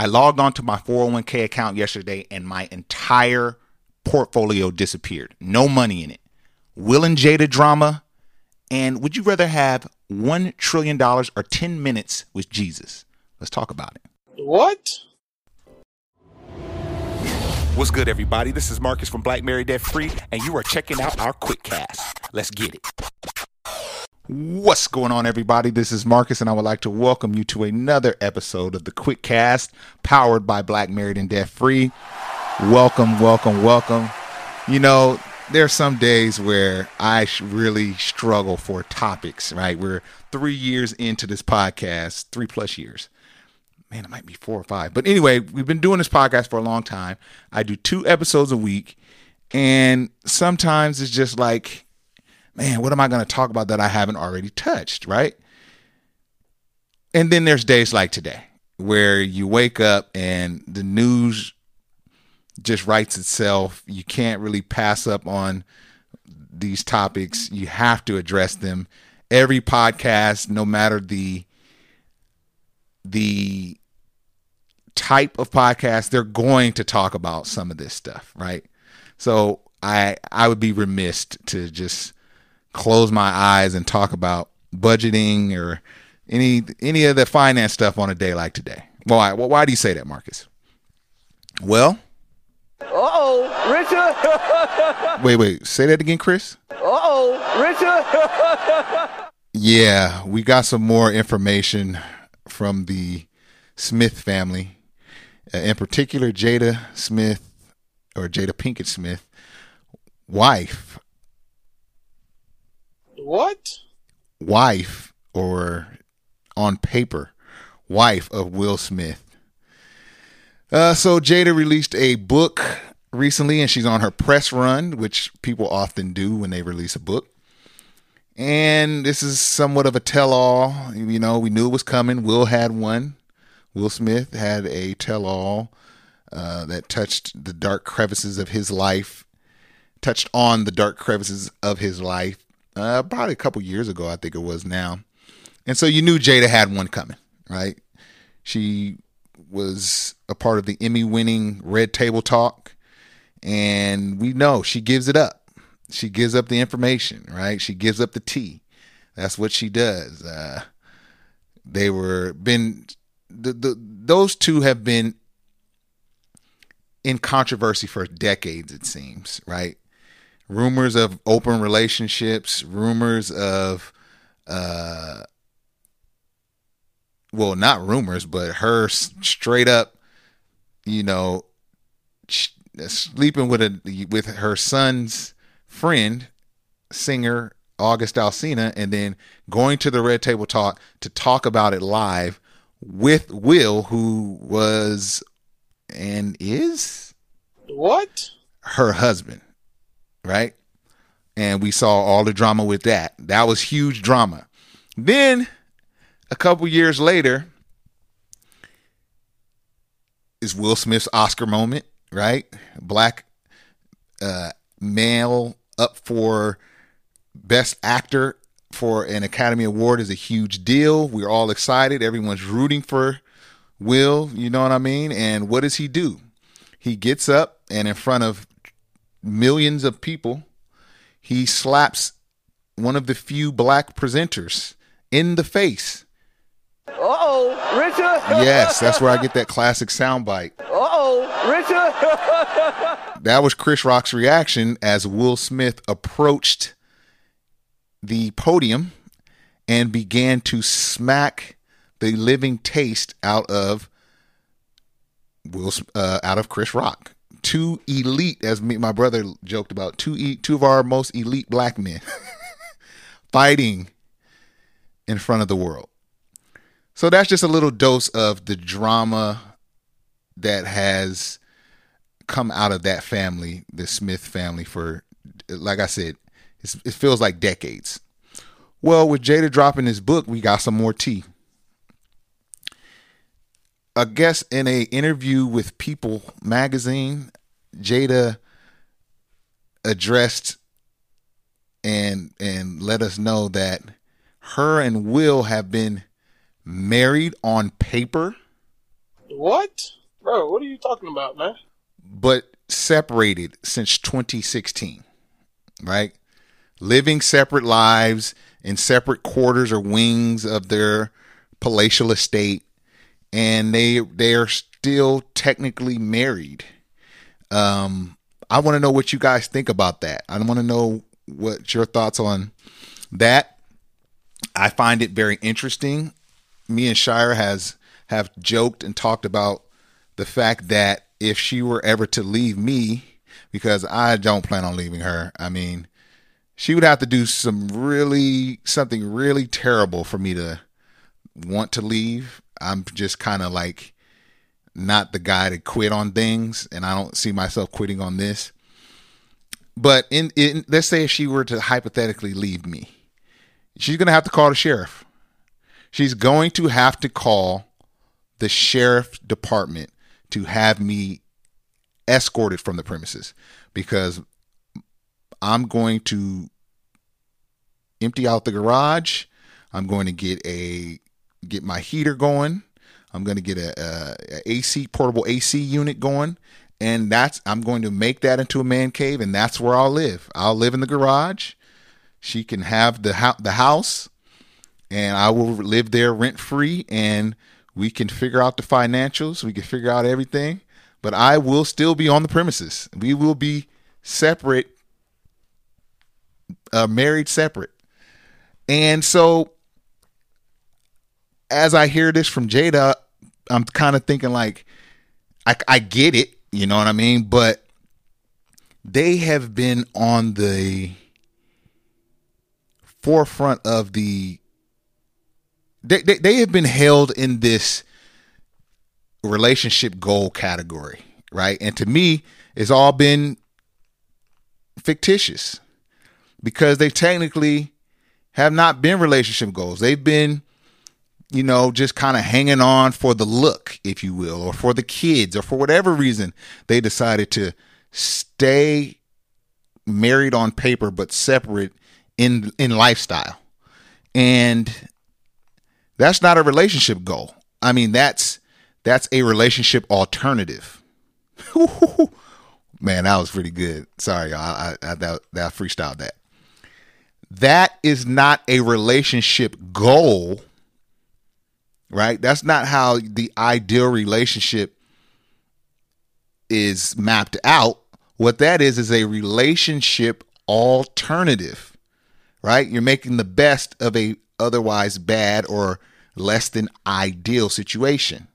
I logged onto my 401k account yesterday and my entire portfolio disappeared. No money in it. Will and Jada drama. And would you rather have $1 trillion or 10 minutes with Jesus? Let's talk about it. What? What's good, everybody? This is Marcus from Black Married Debt Free, and you are checking out our quick cast. Let's get it. What's going on, everybody? This is Marcus, and I would like to welcome you to another episode of the Quick Cast, powered by Black Married and Debt Free. Welcome, welcome, welcome. You know, there are some days where I really struggle for topics, right? We're three years into this podcast, three plus years. Man, it might be four or five. But anyway, we've been doing this podcast for a long time. I do two episodes a week. And sometimes it's just like, man, what am I going to talk about that I haven't already touched, right? And then there's days like today where you wake up and the news just writes itself. You can't really pass up on these topics. You have to address them. Every podcast, no matter the the type of podcast, they're going to talk about some of this stuff, right? So I I would be remiss to just close my eyes and talk about budgeting or any any of the finance stuff on a day like today. Why? Well, why do you say that, Marcus? Well, Uh-oh, Richard. wait, wait. Say that again, Chris. Uh-oh, Richard. Yeah, we got some more information from the Smith family, uh, in particular Jada Smith or Jada Pinkett Smith, wife, what? wife, or on paper, wife of Will Smith. Uh, so Jada released a book recently, and she's on her press run, which people often do when they release a book. And this is somewhat of a tell-all. You know, we knew it was coming. Will had one. Will Smith had a tell-all uh, that touched the dark crevices of his life, touched on the dark crevices of his life. Uh, probably a couple years ago, I think it was now. And so you knew Jada had one coming, right? She was a part of the Emmy winning Red Table Talk. And we know she gives it up. She gives up the information, right? She gives up the tea. That's what she does. Uh, they were been the, the those two have been in controversy for decades, it seems, right? Rumors of open relationships, rumors of uh well, not rumors, but her straight up, you know, sleeping with a with her son's friend, singer August Alsina, and then going to the Red Table Talk to talk about it live with Will, who was and is What? her husband, right? And we saw all the drama with that. That was huge drama. Then a couple years later is Will Smith's Oscar moment, right? Black uh, male up for best actor for an Academy Award is a huge deal. We're all excited. Everyone's rooting for Will, you know what I mean? And what does he do? He gets up and in front of millions of people, he slaps one of the few black presenters in the face. Uh-oh, Richard. Yes, that's where I get that classic soundbite. Uh-oh, Richard. That was Chris Rock's reaction as Will Smith approached the podium and began to smack the living taste out of Will uh, out of Chris Rock. Two elite, as me, my brother joked about, two e- two of our most elite black men fighting in front of the world. So that's just a little dose of the drama that has come out of that family, the Smith family, for like I said, it feels like decades. Well, with Jada dropping his book, we got some more tea. I guess in a interview with People magazine, Jada addressed and and let us know that her and Will have been married on paper What? Bro, what are you talking about, man? But separated since 2016, right? Living separate lives in separate quarters or wings of their palatial estate, and they they are still technically married. Um, I want to know what you guys think about that. I want to know what your thoughts on that. I find it very interesting. Me and Shira has have joked and talked about the fact that if she were ever to leave me, because I don't plan on leaving her, I mean, she would have to do some really something really terrible for me to want to leave. I'm just kind of like not the guy to quit on things, and I don't see myself quitting on this. But in, in let's say if she were to hypothetically leave me, she's gonna have to call the sheriff. She's going to have to call the sheriff department to have me escorted from the premises because I'm going to empty out the garage. I'm going to get a get my heater going. I'm going to get a, a, a AC portable AC unit going, and that's I'm going to make that into a man cave, and that's where I'll live. I'll live in the garage. She can have the ho- the house, and I will live there rent free, and we can figure out the financials. We can figure out everything, but I will still be on the premises. We will be separate, uh, married separate, and so as I hear this from Jada, I'm kind of thinking like, I, I get it, you know what I mean? But they have been on the forefront of the. They, they, they have been held in this relationship goal category, right? And to me, it's all been fictitious because they technically have not been relationship goals. They've been you know, just kind of hanging on for the look, if you will, or for the kids, or for whatever reason they decided to stay married on paper but separate in in lifestyle. And that's not a relationship goal. I mean, that's that's a relationship alternative. Man, that was pretty good. Sorry, y'all. I, I that, that freestyled that. That is not a relationship goal right? That's not how the ideal relationship is mapped out. What that is is a relationship alternative, right? You're making the best of a otherwise bad or less than ideal situation.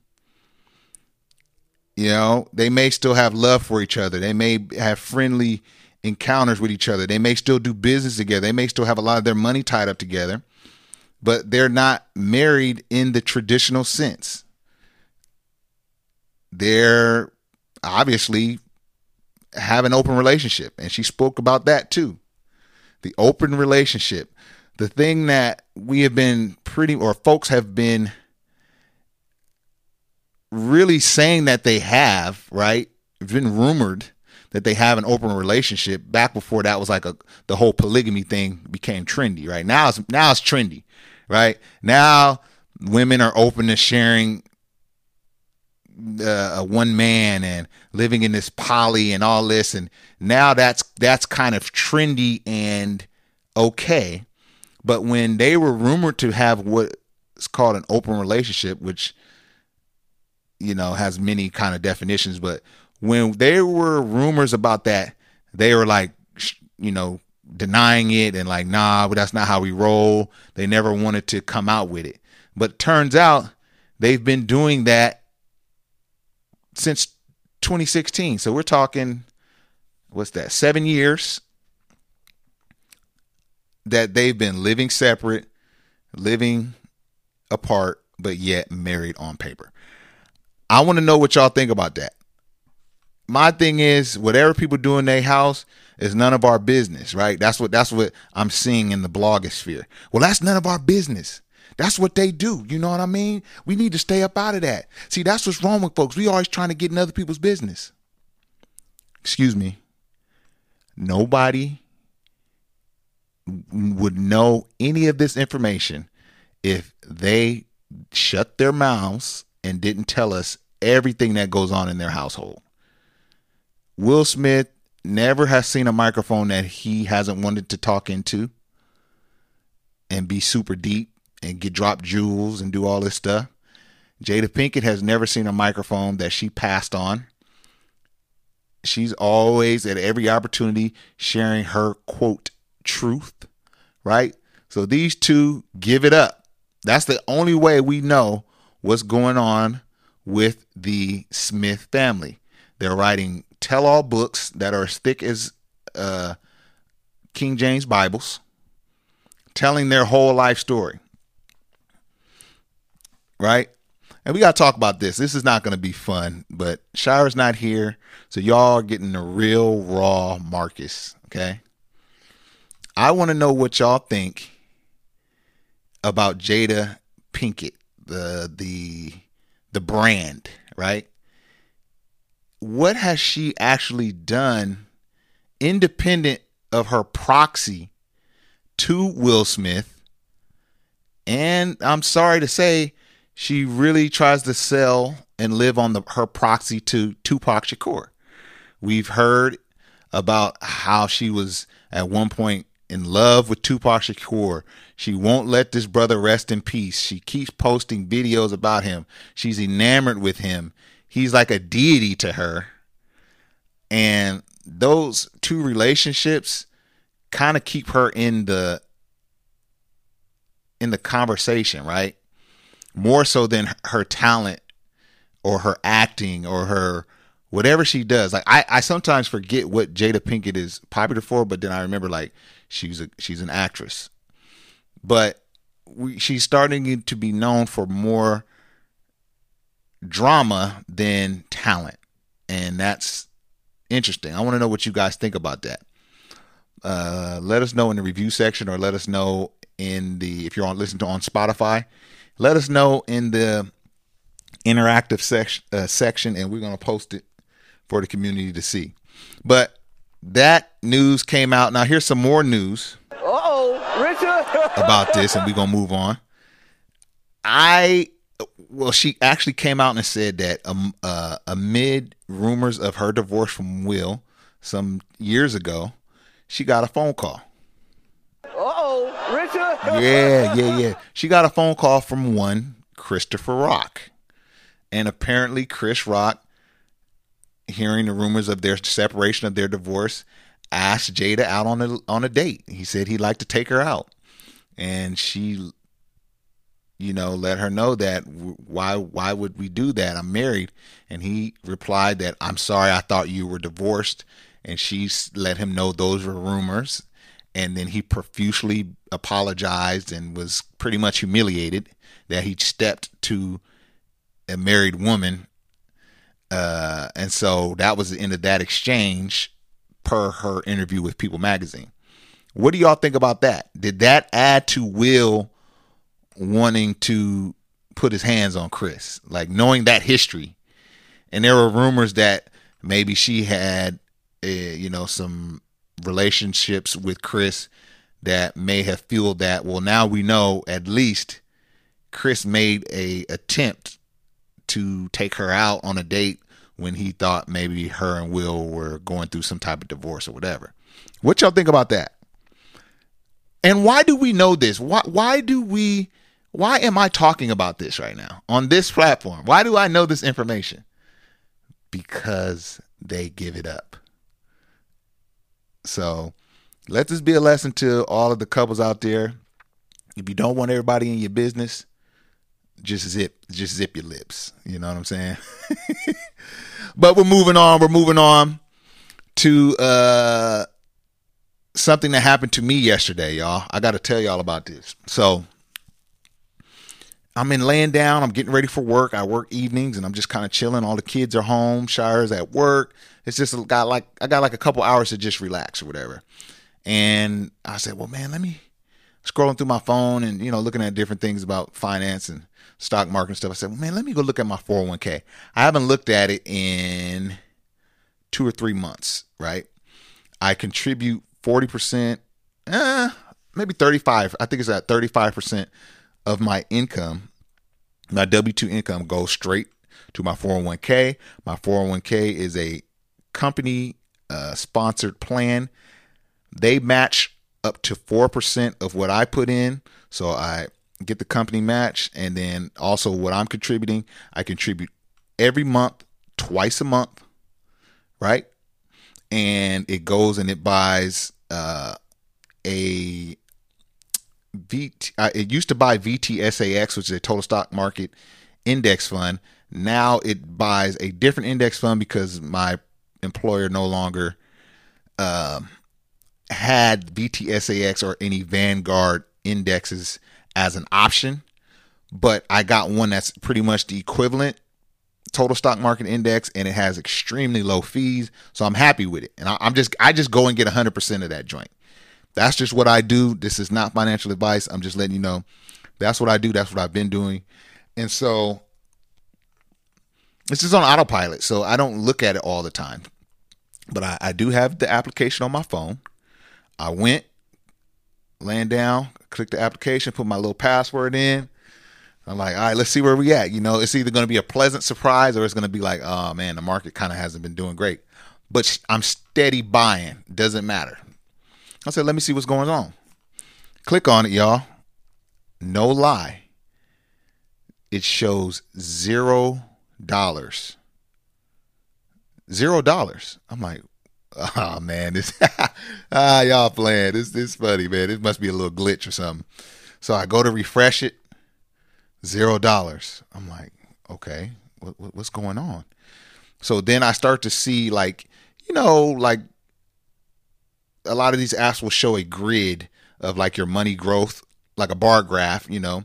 You know, they may still have love for each other. They may have friendly encounters with each other. They may still do business together. They may still have a lot of their money tied up together but they're not married in the traditional sense. They're obviously have an open relationship, and she spoke about that too. The open relationship, the thing that we have been pretty, or folks have been really saying that they have, right? It's been rumored that they have an open relationship back before that was like a the whole polygamy thing became trendy, right? Now it's now it's trendy right? Now women are open to sharing uh, a one man and living in this poly and all this and now that's that's kind of trendy and okay but when they were rumored to have what's called an open relationship which you know has many kind of definitions but when there were rumors about that they were like you know denying it and like, nah, but that's not how we roll. They never wanted to come out with it. But turns out they've been doing that since 2016. So we're talking, what's that, seven years that they've been living separate, living apart, but yet married on paper. I want to know what y'all think about that. My thing is, whatever people do in their house, is none of our business, right? That's what that's what I'm seeing in the blogosphere. Well, that's none of our business. That's what they do. You know what I mean? We need to stay up out of that. See, that's what's wrong with folks. We always trying to get in other people's business. Excuse me. Nobody would know any of this information if they shut their mouths and didn't tell us everything that goes on in their household. Will Smith never has seen a microphone that he hasn't wanted to talk into and be super deep and get drop jewels and do all this stuff. Jada Pinkett has never seen a microphone that she passed on. She's always at every opportunity sharing her quote truth, right? So these two give it up. That's the only way we know what's going on with the Smith family. They're writing tell all books that are as thick as uh, King James Bibles, telling their whole life story. Right? And we got to talk about this. This is not going to be fun, but Shira's not here. So y'all are getting the real raw Marcus. Okay. I want to know what y'all think about Jada Pinkett, the the the brand, right? What has she actually done independent of her proxy to Will Smith? And I'm sorry to say, she really tries to sell and live on the her proxy to Tupac Shakur. We've heard about how she was at one point in love with Tupac Shakur. She won't let this brother rest in peace. She keeps posting videos about him. She's enamored with him. He's like a deity to her. And those two relationships kind of keep her in the in the conversation, right? More so than her talent or her acting or her whatever she does. Like I, I sometimes forget what Jada Pinkett is popular for, but then I remember like she's a she's an actress. But we, she's starting to be known for more drama than talent. And that's interesting. I want to know what you guys think about that. Uh, let us know in the review section or let us know in the if you're on listening to on Spotify. Let us know in the interactive section uh, section and we're going to post it for the community to see. But that news came out. Now here's some more news. oh, Richard. about this, and we're gonna move on. I well, she actually came out and said that um, uh, amid rumors of her divorce from Will some years ago, she got a phone call. oh, Richard. Yeah, yeah, yeah. She got a phone call from one Christopher Rock, and apparently Chris Rock, hearing the rumors of their separation of their divorce, asked Jada out on a on a date. He said he'd like to take her out, and she, you know, let her know that why why would we do that? I'm married, and he replied that I'm sorry, I thought you were divorced, and she let him know those were rumors, and then he profusely apologized and was pretty much humiliated that he stepped to a married woman. Uh, and so that was the end of that exchange per her interview with People Magazine. What do y'all think about that? Did that add to Will wanting to put his hands on Chris? Like knowing that history. And there were rumors that maybe she had, uh, you know, some relationships with Chris that may have fueled that. Well, now we know at least Chris made a attempt to take her out on a date when he thought maybe her and Will were going through some type of divorce or whatever. What y'all think about that? And why do we know this? Why why do we why am I talking about this right now on this platform? Why do I know this information? Because they give it up. So let this be a lesson to all of the couples out there. If you don't want everybody in your business, just zip just zip your lips. You know what I'm saying? but we're moving on. We're moving on to uh something that happened to me yesterday, y'all. I got to tell y'all about this. So, I'm in laying down. I'm getting ready for work. I work evenings, and I'm just kind of chilling. All the kids are home. Shira's at work. It's just got like I got like a couple hours to just relax or whatever. And I said, well, man, let me scrolling through my phone and you know looking at different things about finance and stock market and stuff. I said, well, man, let me go look at my 401k. I haven't looked at it in two or three months, right? I contribute 40%, eh, maybe 35. I think it's at 35% of my income. My W 2 income goes straight to my 401k. My 401k is a company uh, sponsored plan. They match up to 4% of what I put in. So I get the company match. And then also what I'm contributing, I contribute every month, twice a month, right? And it goes and it buys uh, a VT, uh, it used to buy VTSAX, which is a total stock market index fund. Now it buys a different index fund because my employer no longer uh, had VTSAX or any Vanguard indexes as an option. But I got one that's pretty much the equivalent total stock market index and it has extremely low fees. So I'm happy with it. And I, am just, I just go and get 100% of that joint. That's just what I do. This is not financial advice. I'm just letting you know that's what I do. That's what I've been doing. And so this is on autopilot. So I don't look at it all the time. But I, I do have the application on my phone. I went, laying down, clicked the application, put my little password in. I'm like, all right, let's see where we at. You know, it's either going to be a pleasant surprise or it's going to be like, oh man, the market kind of hasn't been doing great. But I'm steady buying. Doesn't matter. I said, let me see what's going on. Click on it, y'all. No lie. It shows zero dollars. Zero dollars. I'm like, oh man, this ah y'all playing. This this funny, man. It must be a little glitch or something. So I go to refresh it. Zero dollars. I'm like, okay, what, what, what's going on? So then I start to see like, you know, like a lot of these apps will show a grid of like your money growth, like a bar graph, you know,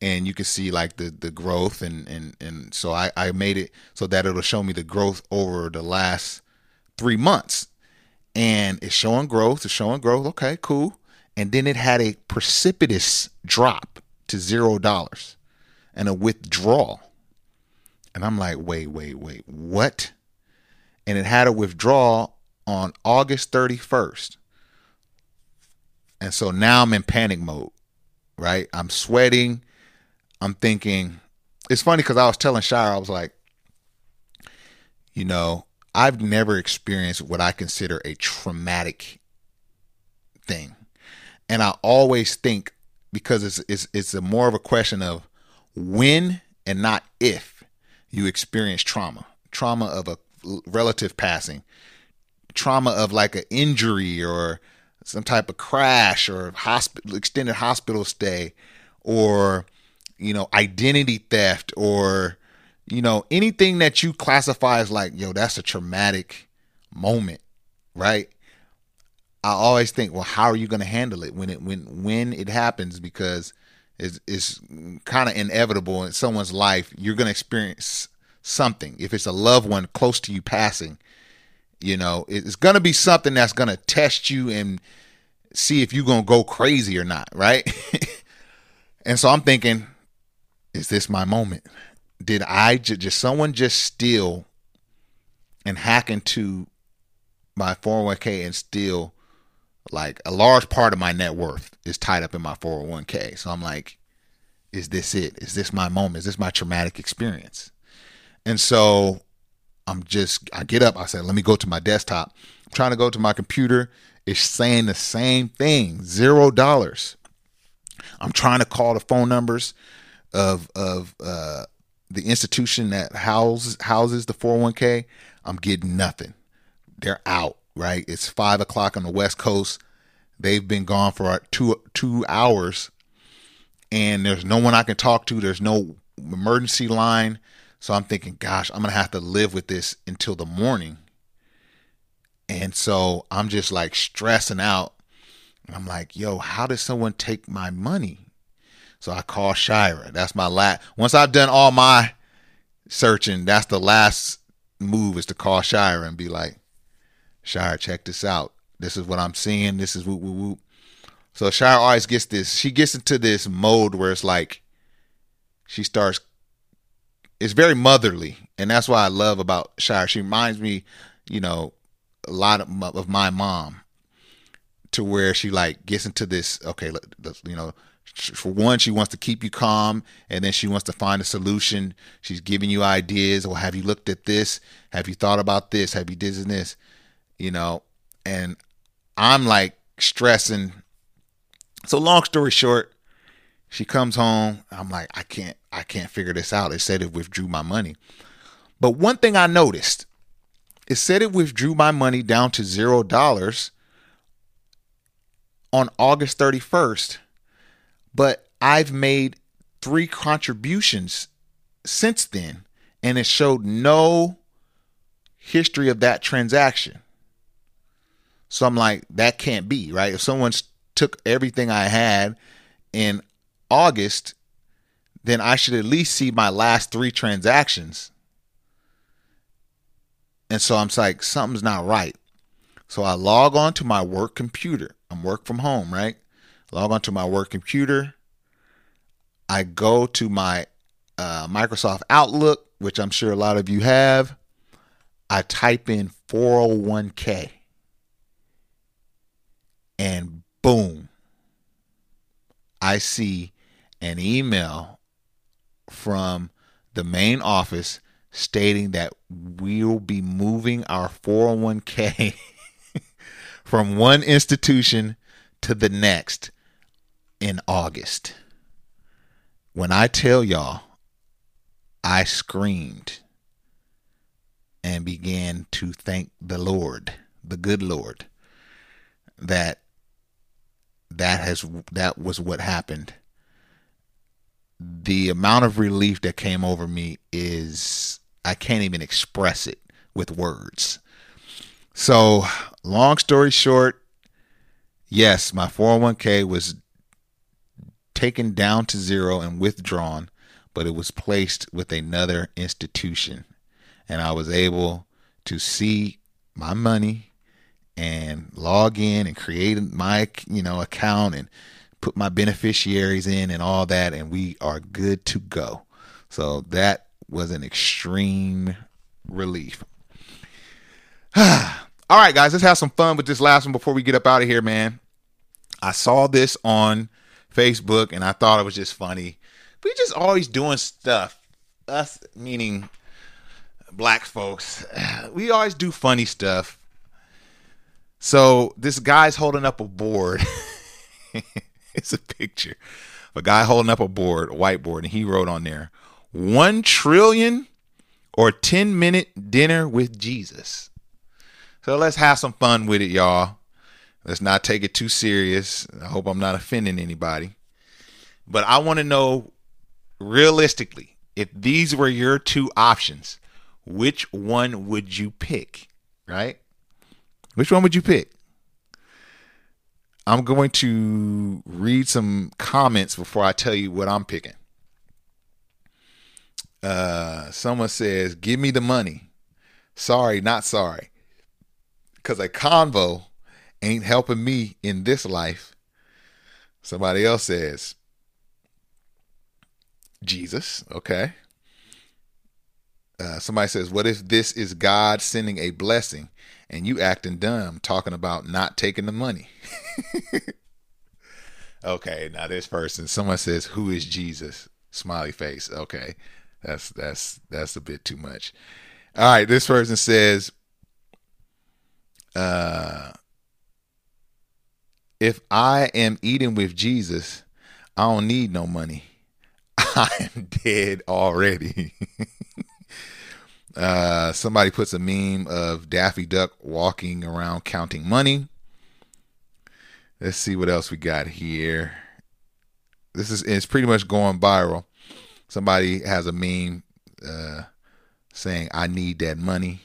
and you can see like the the growth and and and so I I made it so that it'll show me the growth over the last three months, and it's showing growth. It's showing growth. Okay, cool. And then it had a precipitous drop to zero dollars and a withdrawal. And I'm like, wait, wait, wait, what? And it had a withdrawal on August 31st. And so now I'm in panic mode, right? I'm sweating. I'm thinking, it's funny because I was telling Shira, I was like, you know, I've never experienced what I consider a traumatic thing. And I always think because it's it's it's a more of a question of when and not if you experience trauma, trauma of a relative passing, trauma of like an injury or some type of crash or hospital extended hospital stay or you know identity theft or you know anything that you classify as like yo that's a traumatic moment right? I always think well how are you going to handle it when it when when it happens? Because it's, it's kind of inevitable in someone's life you're going to experience something. If it's a loved one close to you passing you know, it's going to be something that's going to test you and see if you're going to go crazy or not, right? and so I'm thinking, is this my moment? Did I just someone just steal and hack into my 401k and steal like a large part of my net worth is tied up in my 401k. So I'm like, is this it? Is this my moment? Is this my traumatic experience? And so I'm just, I get up, I said, let me go to my desktop. I'm trying to go to my computer. It's saying the same thing zero dollars. I'm trying to call the phone numbers of, of, uh, the institution that houses houses the 401k, I'm getting nothing. They're out, right? It's five o'clock on the West Coast. They've been gone for two two hours, and there's no one I can talk to. There's no emergency line. So I'm thinking, gosh, I'm going to have to live with this until the morning. And so I'm just like stressing out. I'm like, yo, how did someone take my money? So I call Shira. That's my last. Once I've done all my searching, that's the last move is to call Shira and be like, Shira, check this out. This is what I'm seeing. This is whoop whoop whoop. So Shira always gets this. She gets into this mode where it's like she starts it's very motherly, and that's why I love about Shira. She reminds me, you know, a lot of, of my mom, to where she like gets into this. Okay, you know, For one, she wants to keep you calm, and then she wants to find a solution. She's giving you ideas. Well, have you looked at this? Have you thought about this? Have you did this? You know, and I'm like stressing. So long story short, she comes home. I'm like, I can't, I can't figure this out. It said it withdrew my money. But one thing I noticed, it said it withdrew my money down to zero dollars on August 31st, but I've made three contributions since then, and it showed no history of that transaction. So I'm like, that can't be, right? If someone took everything I had in August, then I should at least see my last three transactions. And so I'm like, something's not right. So I log on to my work computer. I'm work from home, right? Log on to my work computer. I go to my uh, Microsoft Outlook, which I'm sure a lot of you have. I type in 401k. And boom, I see an email from the main office stating that we'll be moving our 401k from one institution to the next in August. When I tell y'all, I screamed and began to thank the Lord, the good Lord, that that has that was what happened. The amount of relief that came over me is I can't even express it with words. So, long story short, yes, my 401k was taken down to zero and withdrawn, but it was placed with another institution. And I was able to see my money and log in and create my you know account and put my beneficiaries in and all that and we are good to go. So that was an extreme relief. All right guys let's have some fun with this last one before we get up out of here man. I saw this on facebook and i thought it was just funny. We just always doing stuff. Us meaning black folks we always do funny stuff. So this guy's holding up a board. it's a picture of a guy holding up a board, a whiteboard, and he wrote on there, one trillion or 10 minute dinner with Jesus. So let's have some fun with it, y'all. Let's not take it too serious. I hope I'm not offending anybody. But I want to know realistically, if these were your two options, which one would you pick? Right? Which one would you pick? I'm going to read some comments before I tell you what I'm picking. Uh, someone says, "Give me the money." Sorry, not sorry. Cuz a convo ain't helping me in this life. Somebody else says, Jesus. Okay. Uh, somebody says, What if this is God sending a blessing and you acting dumb talking about not taking the money? okay, now this person, someone says, Who is Jesus? Smiley face. Okay. That's that's that's a bit too much. All right, this person says, uh if I am eating with Jesus, I don't need no money. I am dead already. Uh, somebody puts a meme of Daffy Duck walking around counting money. Let's see what else we got here. This is it's pretty much going viral. Somebody has a meme uh, saying, "I need that money."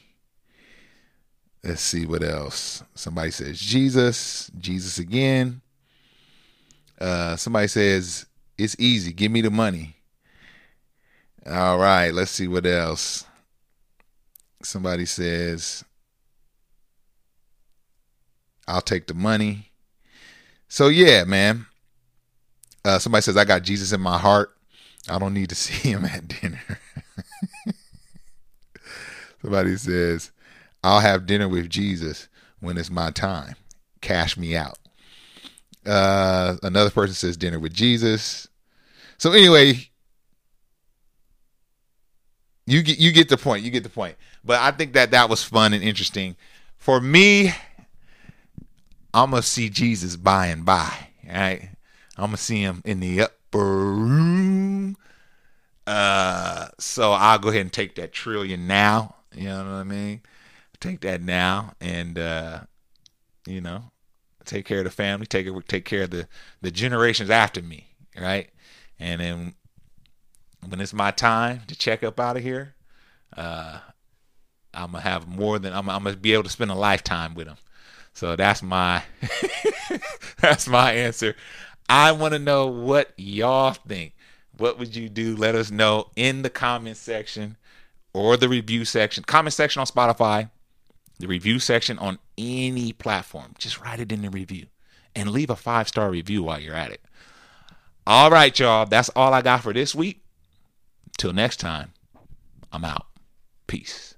Let's see what else. Somebody says Jesus, Jesus again. Uh, somebody says it's easy. Give me the money. All right, let's see what else somebody says, I'll take the money. So yeah, man. Uh, somebody says I got Jesus in my heart. I don't need to see him at dinner. somebody says I'll have dinner with Jesus when it's my time. Cash me out. Uh, another person says dinner with Jesus. So anyway, you get you get the point. You get the point. But I think that that was fun and interesting. For me, I'm gonna see Jesus by and by. Right? I'm gonna see him in the upper room. Uh, so I'll go ahead and take that trillion now. You know what I mean? Take that now, and uh, you know, take care of the family, take take care of the the generations after me, right? And then when it's my time to check up out of here, uh, I'm gonna have more than I'm, I'm gonna be able to spend a lifetime with them. So that's my that's my answer. I want to know what y'all think. What would you do? Let us know in the comment section or the review section. Comment section on Spotify, the review section on any platform. Just write it in the review and leave a five star review while you're at it. All right, y'all. That's all I got for this week. Till next time, I'm out. Peace.